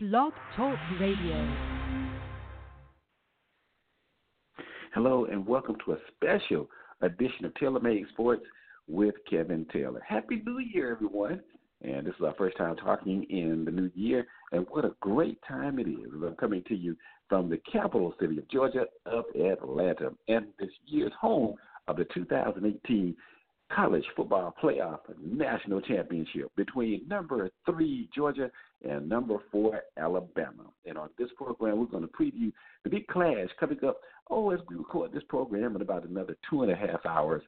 Blog Talk Radio. Hello, and welcome to a special edition of Taylor Made Sports with Kevin Taylor. Happy New Year, everyone. And this is our first time talking in the new year, and what a great time it is. I'm coming to you from the capital city of Georgia, of Atlanta, and this year's home of the 2018 college football playoff national championship between number three Georgia and number four Alabama. And on this program, we're going to preview the big clash coming up. Oh, as we record this program in about another two and a half hours.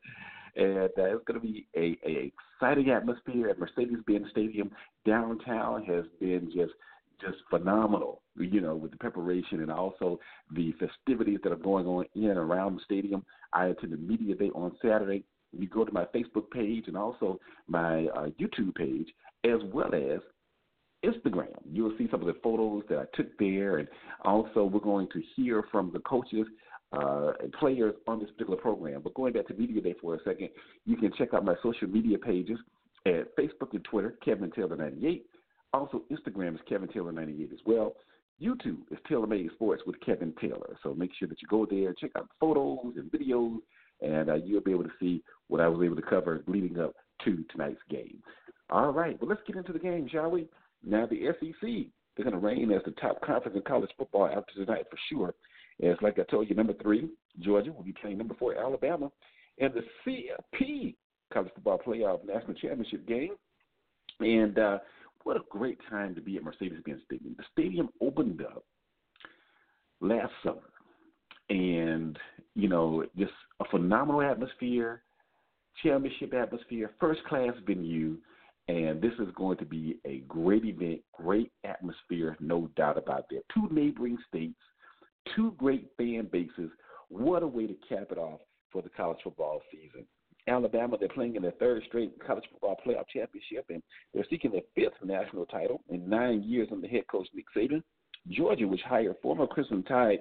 And uh, it's going to be a, a exciting atmosphere at Mercedes-Benz Stadium. Downtown has been just just phenomenal, you know, with the preparation and also the festivities that are going on in and around the stadium. I attended Media Day on Saturday you go to my Facebook page and also my uh, YouTube page, as well as Instagram. You will see some of the photos that I took there, and also we're going to hear from the coaches uh, and players on this particular program. But going back to Media Day for a second, you can check out my social media pages at Facebook and Twitter, Kevin Taylor 98. Also, Instagram is Kevin Taylor 98 as well. YouTube is Taylor Made Sports with Kevin Taylor. So make sure that you go there, check out the photos and videos and uh, you'll be able to see what I was able to cover leading up to tonight's game. All right, well, let's get into the game, shall we? Now, the SEC, they're going to reign as the top conference in college football after tonight for sure. As like I told you, number three, Georgia will be playing number four, Alabama, and the CFP college football playoff national championship game. And uh, what a great time to be at Mercedes-Benz Stadium. The stadium opened up last summer, and you know, just a phenomenal atmosphere, championship atmosphere, first class venue, and this is going to be a great event, great atmosphere, no doubt about that. Two neighboring states, two great fan bases. What a way to cap it off for the college football season. Alabama, they're playing in their third straight college football playoff championship, and they're seeking their fifth national title in nine years under head coach Nick Saban. Georgia, which hired former Crimson Tide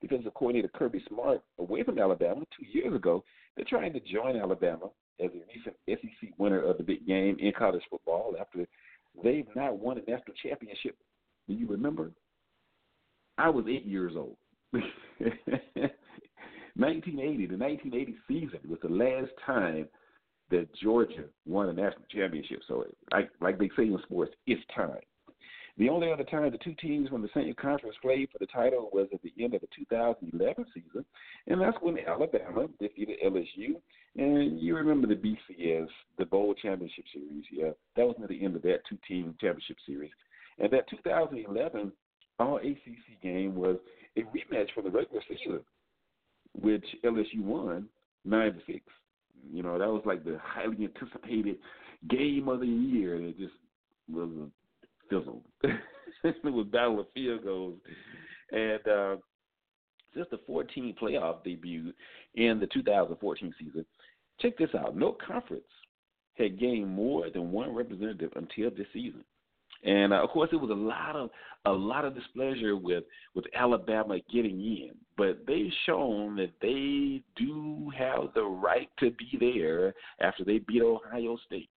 defensive coordinator Kirby Smart away from Alabama two years ago. They're trying to join Alabama as a recent SEC winner of the big game in college football after they've not won a national championship. Do you remember? I was eight years old. 1980, the 1980 season was the last time that Georgia won a national championship. So, like, like they say in sports, it's time. The only other time the two teams from the same conference played for the title was at the end of the 2011 season, and that's when Alabama defeated LSU. And you remember the BCS, the Bowl Championship Series, yeah? That was near the end of that two-team championship series. And that 2011 All SEC game was a rematch from the regular season, which LSU won nine to six. You know, that was like the highly anticipated game of the year. It just was fizzled. it was battle of field goals, and uh, since the 14 playoff debut in the 2014 season, check this out: no conference had gained more than one representative until this season. And uh, of course, it was a lot of a lot of displeasure with with Alabama getting in, but they've shown that they do have the right to be there after they beat Ohio State.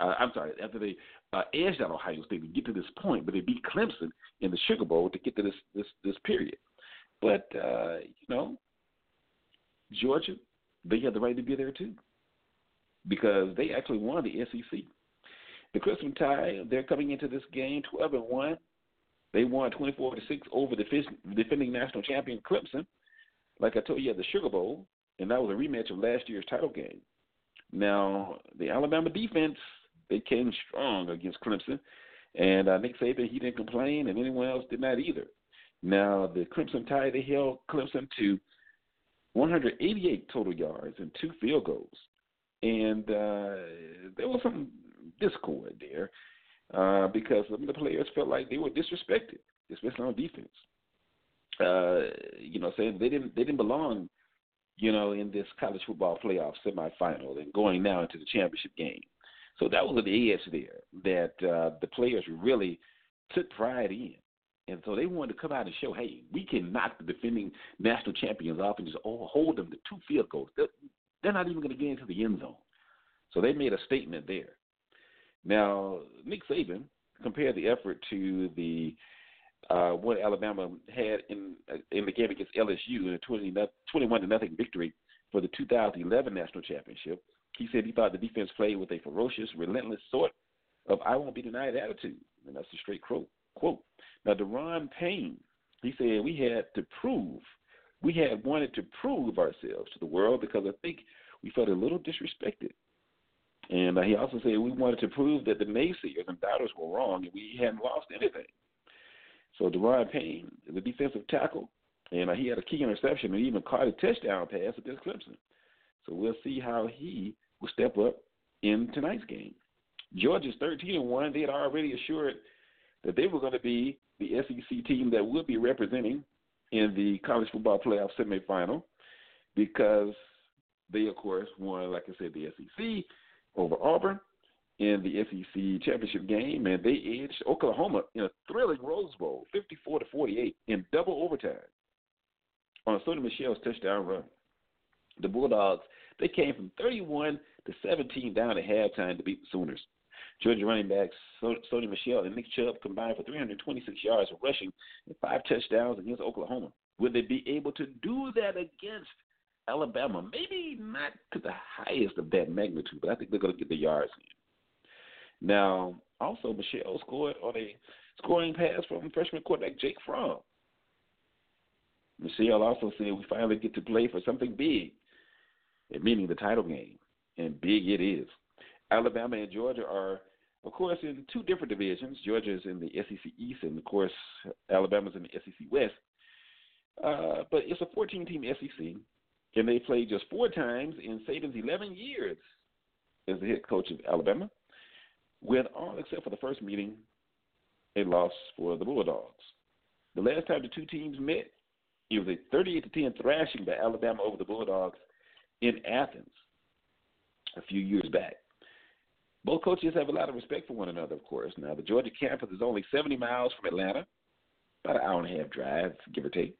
Uh, I'm sorry, after they uh, edged out Ohio State to get to this point, but they beat Clemson in the Sugar Bowl to get to this this this period. But uh, you know, Georgia, they had the right to be there too, because they actually won the SEC. The Crimson Tide, they're coming into this game 12 and one. They won 24 to six over the defending national champion Clemson. Like I told you at the Sugar Bowl, and that was a rematch of last year's title game. Now, the Alabama defense they came strong against Clemson, and uh, Nick Saban he didn't complain, and anyone else did not either. Now the Crimson Tide they held Clemson to 188 total yards and two field goals, and uh, there was some discord there uh, because some of the players felt like they were disrespected, especially on defense. Uh, you know, saying they didn't they didn't belong, you know, in this college football playoff semifinal and going now into the championship game. So that was an edge there that uh, the players really took pride in. And so they wanted to come out and show, hey, we can knock the defending national champions off and just hold them to two field goals. They're, not even going to get into the end zone. So they made a statement there. Now, Nick Saban compared the effort to the uh, what Alabama had in uh, in the game against LSU in a 20, 21 to nothing victory for the 2011 national championship. He said he thought the defense played with a ferocious, relentless sort of "I won't be denied" attitude, and that's a straight quote. Quote. Now, Da'Ron Payne, he said we had to prove, we had wanted to prove ourselves to the world because I think we felt a little disrespected. And uh, he also said we wanted to prove that the naysayers and doubters were wrong and we hadn't lost anything. So Da'Ron Payne, the defensive tackle, and uh, he had a key interception and even caught a touchdown pass against Clemson. So we'll see how he will step up in tonight's game. Georgia's 13 and one. They had already assured that they were going to be the SEC team that would be representing in the college football playoff semifinal because they, of course, won, like I said, the SEC over Auburn in the SEC championship game, and they edged Oklahoma in a thrilling Rose Bowl, 54 to 48, in double overtime on a Sony Michel's touchdown run. The Bulldogs they came from 31 to 17 down at halftime to beat the Sooners. Georgia running backs Sony Michel and Nick Chubb combined for 326 yards rushing and five touchdowns against Oklahoma. Will they be able to do that against Alabama? Maybe not to the highest of that magnitude, but I think they're going to get the yards in. Now, also, Michel scored on a scoring pass from freshman quarterback Jake Fromm. Michel also said we finally get to play for something big, meaning the title game, and big it is. Alabama and Georgia are, of course, in two different divisions. Georgia is in the SEC East, and of course, Alabama's in the SEC West. Uh, but it's a 14-team SEC, and they played just four times in Saban's 11 years as the head coach of Alabama, with all except for the first meeting, a loss for the Bulldogs. The last time the two teams met, it was a 38 to 10 thrashing by Alabama over the Bulldogs in Athens a few years back. Both coaches have a lot of respect for one another, of course. Now, the Georgia campus is only 70 miles from Atlanta, about an hour and a half drive, give or take.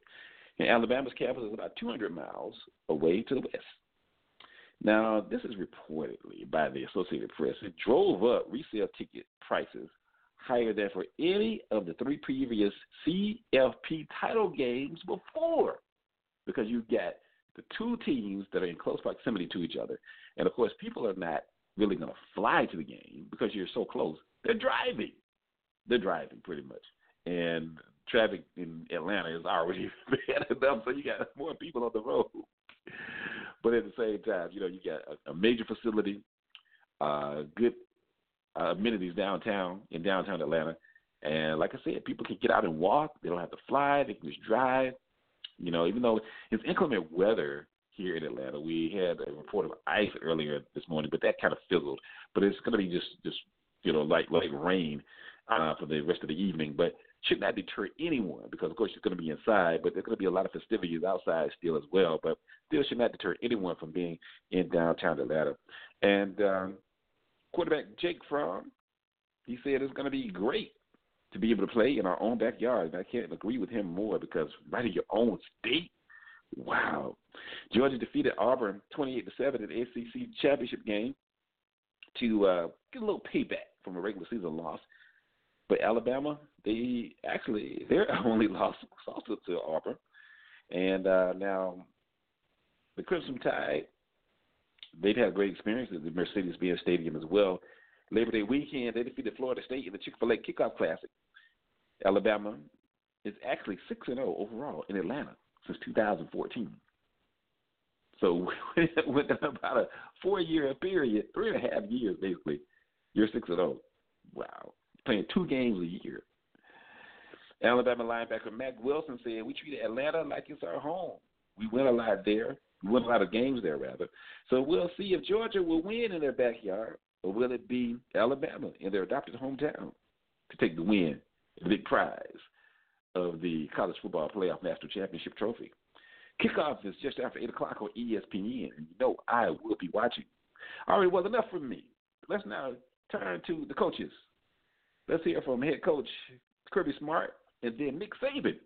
And Alabama's campus is about 200 miles away to the west. Now, this is reportedly by the Associated Press. It drove up resale ticket prices higher than for any of the three previous CFP title games before, because you get the two teams that are in close proximity to each other. And of course, people are not really going to fly to the game because you're so close. They're driving. They're driving pretty much. And traffic in Atlanta is already bad enough, so you got more people on the road. But at the same time, you know, you got a, a major facility, uh, good uh, amenities downtown in downtown Atlanta, and like I said, people can get out and walk. They don't have to fly. They can just drive. You know, even though it's inclement weather here in Atlanta. We had a report of ice earlier this morning, but that kind of fizzled. But it's going to be just just you know like like rain uh, for the rest of the evening, but should not deter anyone because of course it's going to be inside, but there's going to be a lot of festivities outside still as well. But still should not deter anyone from being in downtown Atlanta. And um, quarterback Jake Fromm, he said it's going to be great to be able to play in our own backyard. I can't agree with him more because right in your own state Wow. Georgia defeated Auburn 28 to 7 in the SEC championship game to uh, get a little payback from a regular season loss. But Alabama, they actually their only loss was also to Auburn. And uh, now the Crimson Tide, they've had great experience at the Mercedes-Benz Stadium as well. Labor Day weekend, they defeated Florida State in the Chick-fil-A Kickoff Classic. Alabama is actually 6 and 0 overall in Atlanta since 2014. So within about a four-year period, three and a half years basically, you're six and zero. Oh. Wow, playing two games a year. Alabama linebacker Mack Wilson said, "We treat Atlanta like it's our home. We win a lot there. We win a lot of games there, rather. So we'll see if Georgia will win in their backyard, or will it be Alabama in their adopted hometown to take the win, the big prize." of the College Football Playoff National Championship Trophy. Kickoff is just after 8 o'clock on ESPN, and you know I will be watching. All right, well, enough from me. Let's now turn to the coaches. Let's hear from head coach Kirby Smart and then Nick Saban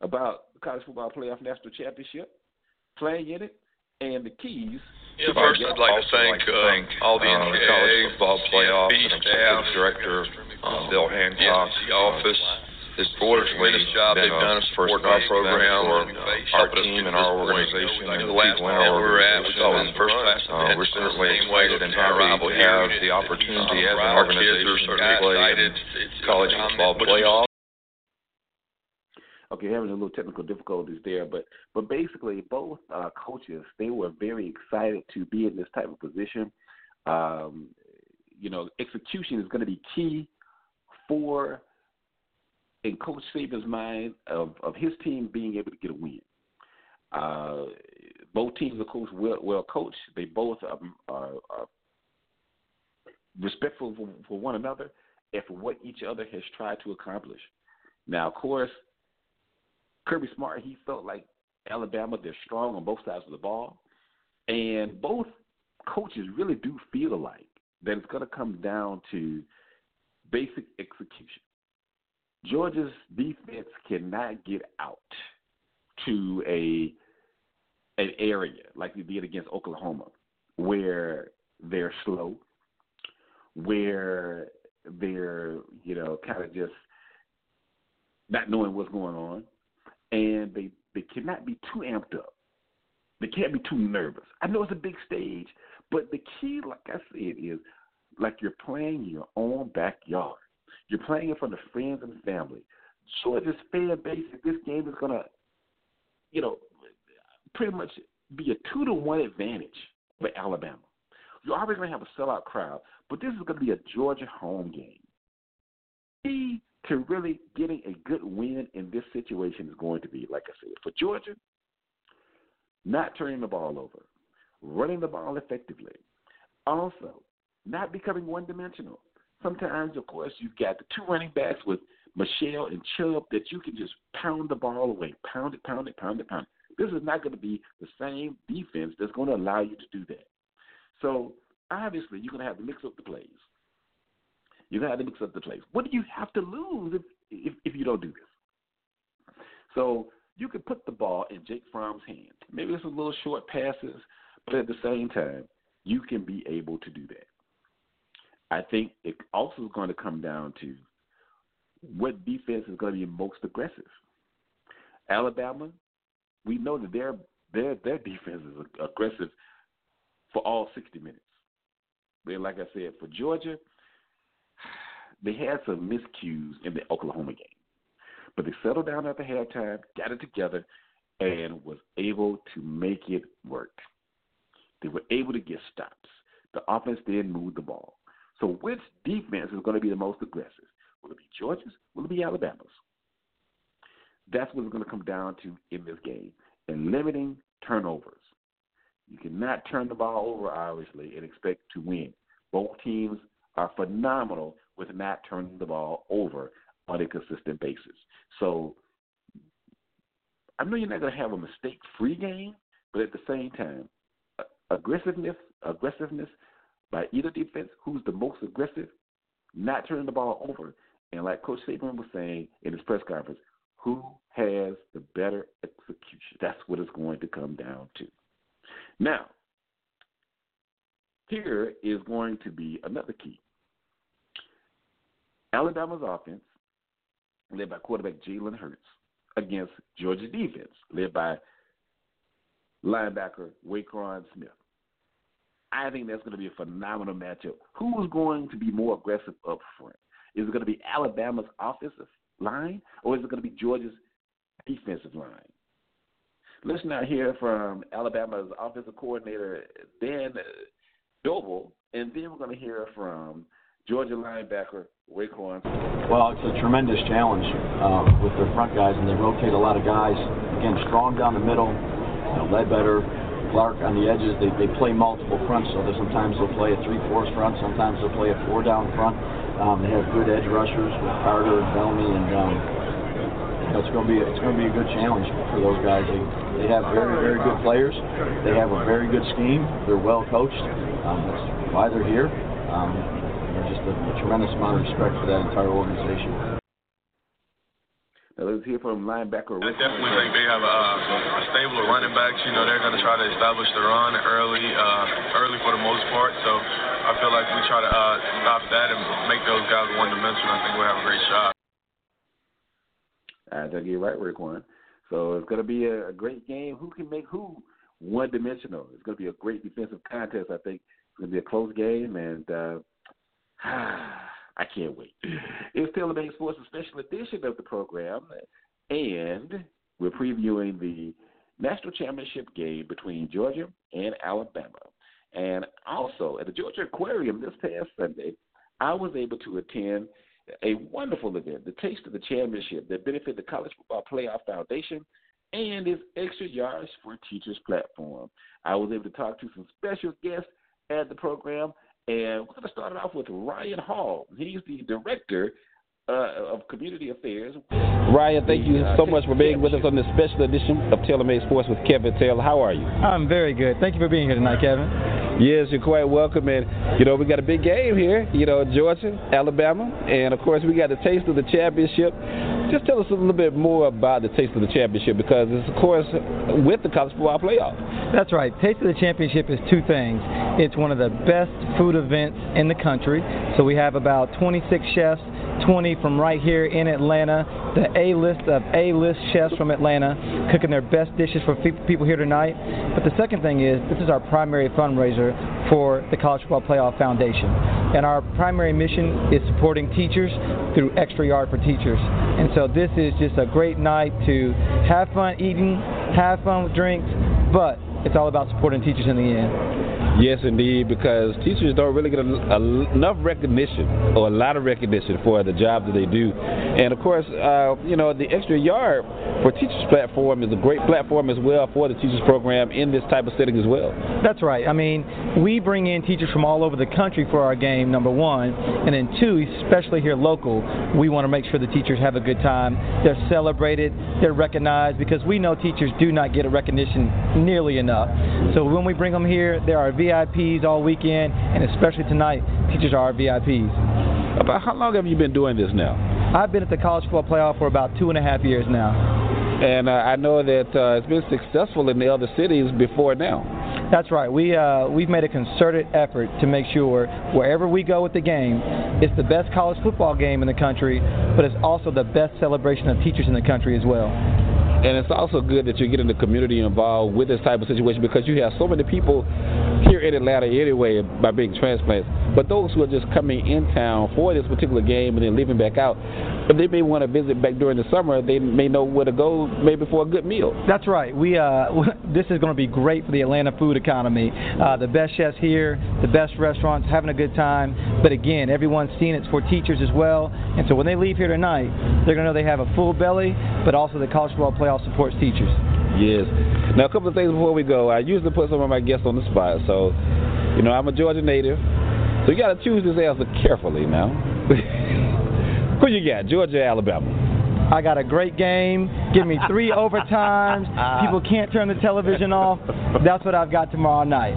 about the College Football Playoff National Championship, playing in it, and the keys. Yeah, first I'd like to thank, uh, all the uh, NCAA, College Football Playoff and Executive Director uh, Bill Hancock, the office, this for the tremendous job they've done of our program and our team and our organization and the people in our organization. We thought it was first class. Uh, we're certainly excited and happy to have the opportunity as an organization to play college football playoffs. Okay, having a little technical difficulties there, but but basically both uh, coaches they were very excited to be in this type of position. Um, you know, execution is going to be key for in Coach Saban's mind of of his team being able to get a win. Uh, both teams, of course, well, well coached. They both um, are, are respectful for, for one another and for what each other has tried to accomplish. Now, of course, Kirby Smart, he felt like Alabama, they're strong on both sides of the ball. And both coaches really do feel alike that it's going to come down to basic execution. Georgia's defense cannot get out to a an area like they did against Oklahoma, where they're slow, where they're you know kind of just not knowing what's going on, and they they cannot be too amped up. They can't be too nervous. I know it's a big stage, but the key, like I said, is like you're playing in your own backyard. You're playing in front of friends and family. Georgia's fan base this game is gonna, you know, pretty much be a two to one advantage for Alabama. You're always gonna have a sellout crowd, but this is gonna be a Georgia home game. Key to really getting a good win in this situation is going to be, like I said, for Georgia, not turning the ball over, running the ball effectively. Also, not becoming one dimensional. Sometimes, of course, you've got the two running backs with Michel and Chubb that you can just pound the ball away, pound it, pound it, pound it, pound it. This is not going to be the same defense that's going to allow you to do that. So obviously, you're going to have to mix up the plays. You're to have to up the place. What do you have to lose if if, if you don't do this? So you can put the ball in Jake Fromm's hands. Maybe it's a little short passes, but at the same time, you can be able to do that. I think it also is going to come down to what defense is going to be most aggressive. Alabama, we know that their their their defense is aggressive for all 60 minutes. But like I said, for Georgia, they had some miscues in the Oklahoma game, but they settled down at the halftime, got it together, and was able to make it work. They were able to get stops. The offense then moved the ball. So which defense is going to be the most aggressive? Will it be Georgia's? Will it be Alabama's? That's what it's going to come down to in this game. And limiting turnovers. You cannot turn the ball over, obviously, and expect to win. Both teams are phenomenal with not turning the ball over on a consistent basis. So I know you're not going to have a mistake-free game, but at the same time, aggressiveness, aggressiveness by either defense, who's the most aggressive, not turning the ball over, and like Coach Saban was saying in his press conference, who has the better execution? That's what it's going to come down to. Now, here is going to be another key. Alabama's offense, led by quarterback Jalen Hurts, against Georgia's defense, led by linebacker Roquan Smith. I think that's going to be a phenomenal matchup. Who is going to be more aggressive up front? Is it going to be Alabama's offensive line, or is it going to be Georgia's defensive line? Let's now hear from Alabama's offensive coordinator Dan Daboll, and then we're going to hear from Georgia linebacker Roquan. Well, it's a tremendous challenge uh, with their front guys, and they rotate a lot of guys. Again, strong down the middle, you know, Ledbetter, Clark on the edges. They, they play multiple fronts, so sometimes they'll play a three-four front, sometimes they'll play a four-down front. Um, they have good edge rushers with Carter and Bellamy, and um, it's going to be it's going to be a good challenge for those guys. They they have very very good players. They have a very good scheme. They're well coached. Um, that's why they're here. Um, just a, a tremendous amount of respect for that entire organization. Now let's hear from linebacker. I definitely think they have a, a stable of running backs. You know, they're going to try to establish the run early, uh, early for the most part. So I feel like we try to uh, stop that and make those guys one-dimensional. I think we'll have a great shot. I think you're right, Roquan. So it's going to be a, a great game. Who can make who one dimensional? It's going to be a great defensive contest. I think it's going to be a close game, and uh, I can't wait. It's TaylorMade Sports, a special edition of the program, and we're previewing the national championship game between Georgia and Alabama. And also at the Georgia Aquarium this past Sunday, I was able to attend a wonderful event, the Taste of the Championship, that benefited the College Football Playoff Foundation and its Extra Yards for Teachers platform. I was able to talk to some special guests at the program, and we're going to start it off with Ryan Hall. He's the director uh, of Community Affairs. Ryan, thank you so much for being with us on this special edition of TaylorMade Sports with Kevin Taylor. How are you? I'm very good. Thank you for being here tonight, Kevin. Yes, you're quite welcome. And, you know, we got a big game here, you know, Georgia, Alabama, and, of course, we got the taste of the championship. Just tell us a little bit more about the taste of the championship because it's, of course, with the college football playoff. That's right. Taste of the championship is two things. It's one of the best food events in the country. So we have about 26 chefs 20 from right here in Atlanta, the A list of A list chefs from Atlanta cooking their best dishes for people here tonight. But the second thing is, this is our primary fundraiser for the College Football Playoff Foundation. And our primary mission is supporting teachers through Extra Yard for Teachers. And so this is just a great night to have fun eating, have fun with drinks, but it's all about supporting teachers in the end. Yes, indeed, because teachers don't really get a, a, enough recognition or a lot of recognition for the job that they do. And of course, uh, you know, the Extra Yard for Teachers platform is a great platform as well for the teachers program in this type of setting as well. That's right. I mean, we bring in teachers from all over the country for our game, number one. And then two, especially here local, we want to make sure the teachers have a good time. They're celebrated, they're recognized, because we know teachers do not get a recognition nearly enough. So when we bring them here, there are VIPs all weekend, and especially tonight, teachers are our VIPs. About how long have you been doing this now? I've been at the college football playoff for about two and a half years now. And uh, I know that uh, it's been successful in the other cities before now. That's right. We uh, we've made a concerted effort to make sure wherever we go with the game, it's the best college football game in the country, but it's also the best celebration of teachers in the country as well. And it's also good that you're getting the community involved with this type of situation because you have so many people here in Atlanta anyway by being transplants. But those who are just coming in town for this particular game and then leaving back out, if they may want to visit back during the summer, they may know where to go maybe for a good meal. That's right. We uh, this is going to be great for the Atlanta food economy. Uh, the best chefs here, the best restaurants, having a good time. But again, everyone's seeing it's for teachers as well. And so when they leave here tonight, they're going to know they have a full belly, but also the college football playoff supports teachers. Yes. Now, a couple of things before we go. I usually put some of my guests on the spot. So, you know, I'm a Georgia native. So you got to choose this answer carefully now. Who you got, Georgia Alabama? I got a great game. Give me three overtimes. People can't turn the television off. That's what I've got tomorrow night.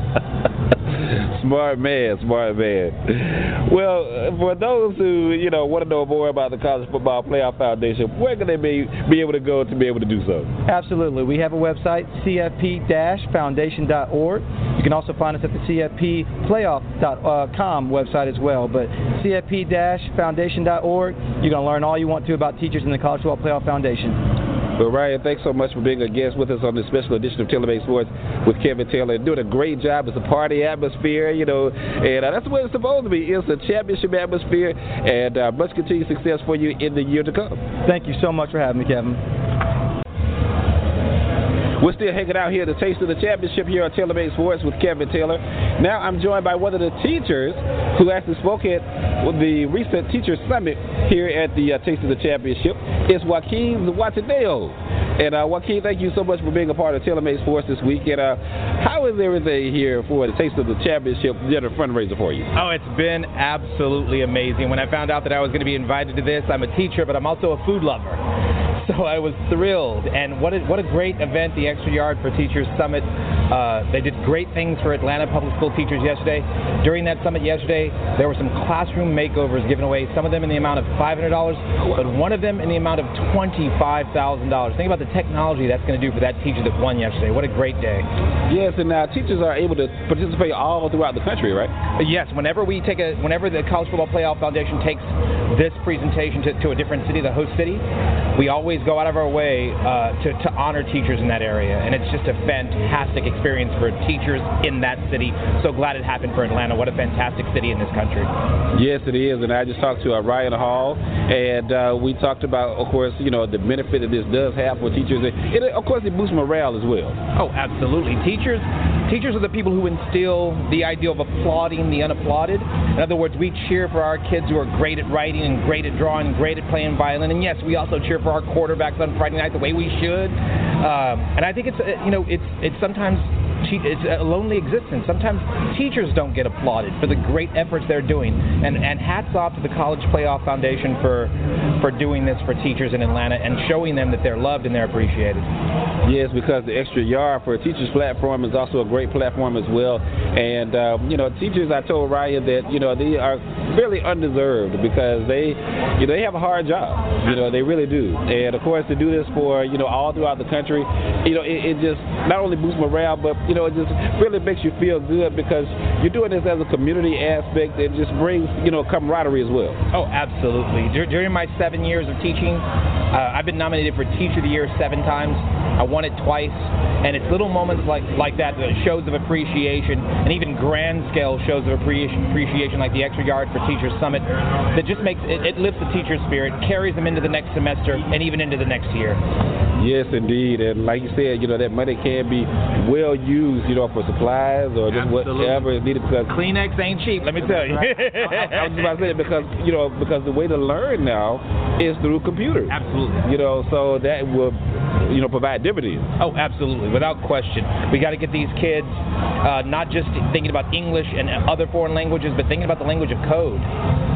smart man, smart man. Well, uh, for those who you know want to know more about the College Football Playoff Foundation, where can they be be able to go to be able to do so? Absolutely, we have a website, cfp-foundation.org. You can also find us at the cfpplayoff.com uh, website as well. But cfp-foundation.org, you're to learn all you want to about teachers in the College Football Playoff Foundation. Well, Ryan, thanks so much for being a guest with us on this special edition of TaylorMade Sports with Kevin Taylor. Doing a great job. It's a party atmosphere, you know, and uh, that's what it's supposed to be. It's a championship atmosphere, and uh, much continued success for you in the year to come. Thank you so much for having me, Kevin. Still hanging out here the Taste of the Championship here on Taylor TaylorMade Sports with Kevin Taylor. Now I'm joined by one of the teachers who actually spoke at the recent Teacher Summit here at the uh, Taste of the Championship. It's Joaquin Watadeo. And uh, Joaquin, thank you so much for being a part of Taylor TaylorMade Sports this week. And uh, how is everything here for the Taste of the Championship dinner fundraiser for you? Oh, it's been absolutely amazing. When I found out that I was going to be invited to this, I'm a teacher, but I'm also a food lover. So I was thrilled, and what a, what a great event the Extra Yard for Teachers Summit. Uh, they did great things for Atlanta public school teachers yesterday. During that summit yesterday, there were some classroom makeovers given away. Some of them in the amount of $500, but one of them in the amount of $25,000. Think about the technology that's going to do for that teacher that won yesterday. What a great day! Yes, and now teachers are able to participate all throughout the country, right? Yes. Whenever we take a, whenever the College Football Playoff Foundation takes this presentation to, to a different city, the host city, we always always go out of our way uh, to, to honor teachers in that area, and it's just a fantastic experience for teachers in that city. So glad it happened for Atlanta. What a fantastic city in this country. Yes, it is, and I just talked to uh, Ryan Hall, and uh, we talked about, of course, you know, the benefit that this does have for teachers. It, of course, it boosts morale as well. Oh, absolutely. Teachers, teachers are the people who instill the idea of applauding the unapplauded. In other words, we cheer for our kids who are great at writing and great at drawing, great at playing violin, and yes, we also cheer for our quarterbacks on Friday night the way we should. Um, and I think it's uh, you know it's it's sometimes it's a lonely existence. Sometimes teachers don't get applauded for the great efforts they're doing. And, and hats off to the College Playoff Foundation for, for doing this for teachers in Atlanta and showing them that they're loved and they're appreciated. Yes, because the extra yard for a teachers platform is also a great platform as well. And, uh, you know, teachers, I told Ryan that, you know, they are fairly undeserved because they, you know, they have a hard job. You know, they really do. And, of course, to do this for, you know, all throughout the country, you know, it, it just not only boosts morale, but, you know, it just really makes you feel good because you're doing this as a community aspect. It just brings, you know, camaraderie as well. Oh, absolutely. Dur- during my seven years of teaching, uh, I've been nominated for Teacher of the Year seven times. I won it twice, and it's little moments like like that, the shows of appreciation, and even grand scale shows of appreciation, appreciation like the Extra Yard for Teachers Summit, that just makes it, it lifts the teacher's spirit, carries them into the next semester, and even into the next year. Yes, indeed, and like you said, you know that money can be well used, you know, for supplies or just Absolutely. whatever is needed. Because Kleenex ain't cheap, let me tell you. I, I was about to say because you know because the way to learn now is through computers. Absolutely. You know, so that will you know provide dividends. Oh, absolutely, without question. We got to get these kids uh, not just thinking about English and other foreign languages, but thinking about the language of code.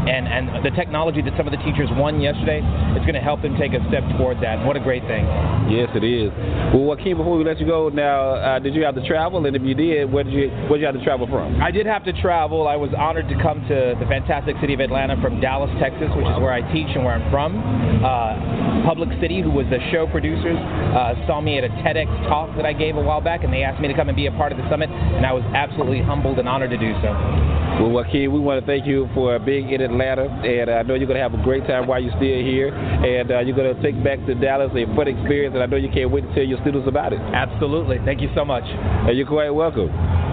And, and the technology that some of the teachers won yesterday, it's going to help them take a step toward that. What a great thing. Yes, it is. Well, Joaquin, before we let you go, now, uh, did you have to travel? And if you did, where did you where did you have to travel from? I did have to travel. I was honored to come to the fantastic city of Atlanta from Dallas, Texas, which is where I teach and where I'm from. Uh, Public City, who was the show producers, uh, saw me at a TEDx talk that I gave a while back, and they asked me to come and be a part of the summit, and I was absolutely humbled and honored to do so. Well, Joaquin, we want to thank you for being in Atlanta, and I know you're going to have a great time while you're still here, and uh, you're going to take back to Dallas a fun experience, and I know you can't wait to tell your students about it. Absolutely. Thank you so much. And you're quite welcome.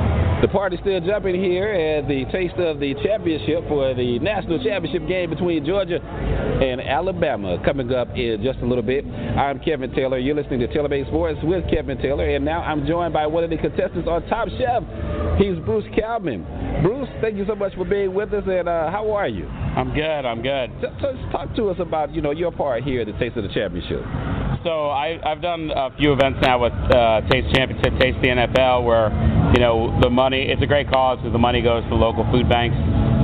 The party's still jumping here at the taste of the championship for the national championship game between Georgia and Alabama coming up in just a little bit. I'm Kevin Taylor. You're listening to Taylor Made Sports with Kevin Taylor, and now I'm joined by one of the contestants on Top Chef. He's Bruce Kalman. Bruce, thank you so much for being with us, and uh, how are you? I'm good. I'm good. So talk to us about you know your part here at the Taste of the Championship. So I, I've done a few events now with uh, Taste Championship, Taste the NFL, where you know the money. It's a great cause because the money goes to local food banks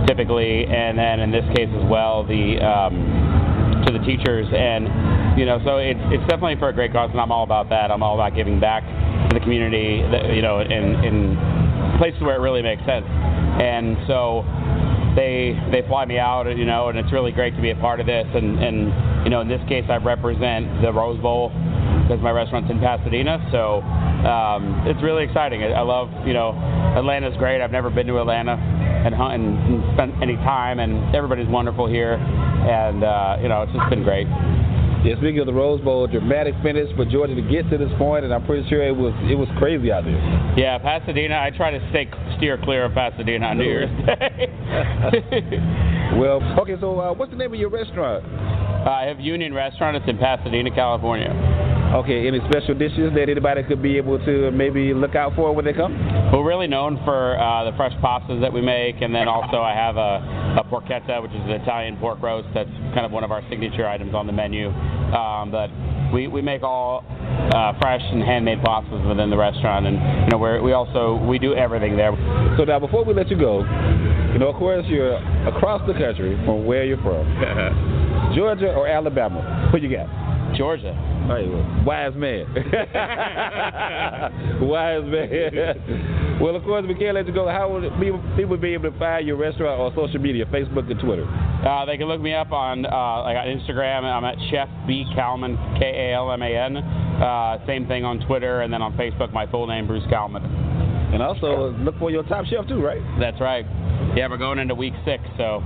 typically, and then in this case as well, the um, to the teachers, and you know, so it's it's definitely for a great cause, and I'm all about that. I'm all about giving back to the community, that, you know, in in places where it really makes sense, and so they they fly me out, you know, and it's really great to be a part of this. And, and you know, in this case, I represent the Rose Bowl because my restaurant's in Pasadena. So um, it's really exciting. I, I love, you know, Atlanta's great. I've never been to Atlanta and, hunt and, and spent any time, and everybody's wonderful here. And uh, you know, it's just been great. Yeah, speaking of the Rose Bowl, dramatic finish for Georgia to get to this point, and I'm pretty sure it was it was crazy out there. Yeah, Pasadena. I try to stay steer clear of Pasadena on New Year's Day. well, okay. So, uh, what's the name of your restaurant? Uh, I have Union Restaurant. It's in Pasadena, California. Okay, any special dishes that anybody could be able to maybe look out for when they come? We're really known for uh, the fresh pastas that we make, and then also I have a, a porchetta, which is an Italian pork roast. That's kind of one of our signature items on the menu. Um, but we, we make all uh, fresh and handmade pastas within the restaurant, and you know we we also we do everything there. So now, before we let you go, you know, of course, you're across the country from where you're from, Georgia or Alabama. Who you got? Georgia. Hey, wise man. wise man. well, of course, we can't let you go. How would people, people be able to find your restaurant on social media, Facebook and Twitter? Uh, they can look me up on uh, like on Instagram. I'm at Chef B Kalman, K A L M A N. Uh, same thing on Twitter, and then on Facebook, my full name, Bruce Kalman. And also look for your Top Chef too, right? That's right. Yeah, we're going into week six, so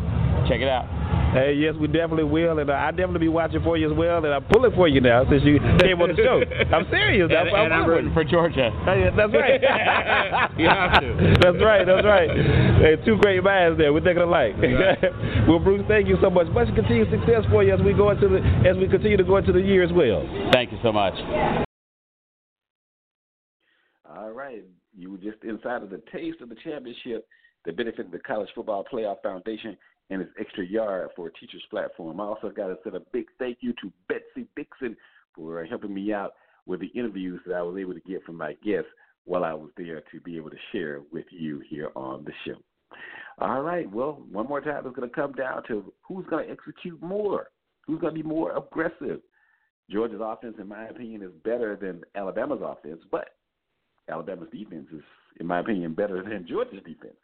check it out. Hey, yes, we definitely will, and uh, I'll definitely be watching for you as well, and I'm pulling for you now since you came on the show. I'm serious. and, I'm, and I'm rooting for Georgia. Hey, that's right. you have to. That's right. That's right. Hey, two great minds there. We're thinking alike. Right. well, Bruce, thank you so much. Much continued success for you as we go into the as we continue to go into the year as well. Thank you so much. All right. You were just inside of the taste of the championship that benefited the College Football Playoff Foundation and its extra yard for a teachers platform. I also got to send a big thank you to Betsy Dixon for helping me out with the interviews that I was able to get from my guests while I was there to be able to share with you here on the show. All right. Well, one more time, it's going to come down to who's going to execute more, who's going to be more aggressive. Georgia's offense, in my opinion, is better than Alabama's offense, but Alabama's defense is, in my opinion, better than Georgia's defense.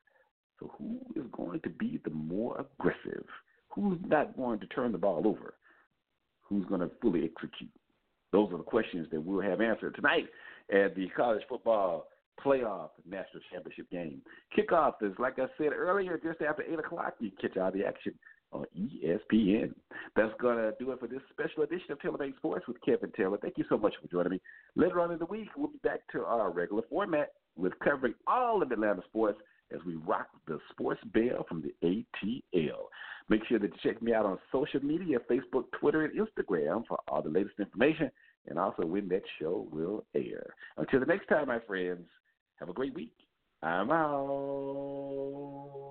So who is going to be the more aggressive? Who's not going to turn the ball over? Who's going to fully execute? Those are the questions that we'll have answered tonight at the college football playoff national championship game. Kickoff is, like I said earlier, just after 8 o'clock. You catch all the action on ESPN. That's going to do it for this special edition of Taylor Sports with Kevin Taylor. Thank you so much for joining me. Later on in the week, we'll be back to our regular format with covering all of Atlanta sports as we rock the sports bell from the ATL. Make sure that you check me out on social media Facebook, Twitter, and Instagram for all the latest information and also when that show will air. Until the next time, my friends, have a great week. I'm out.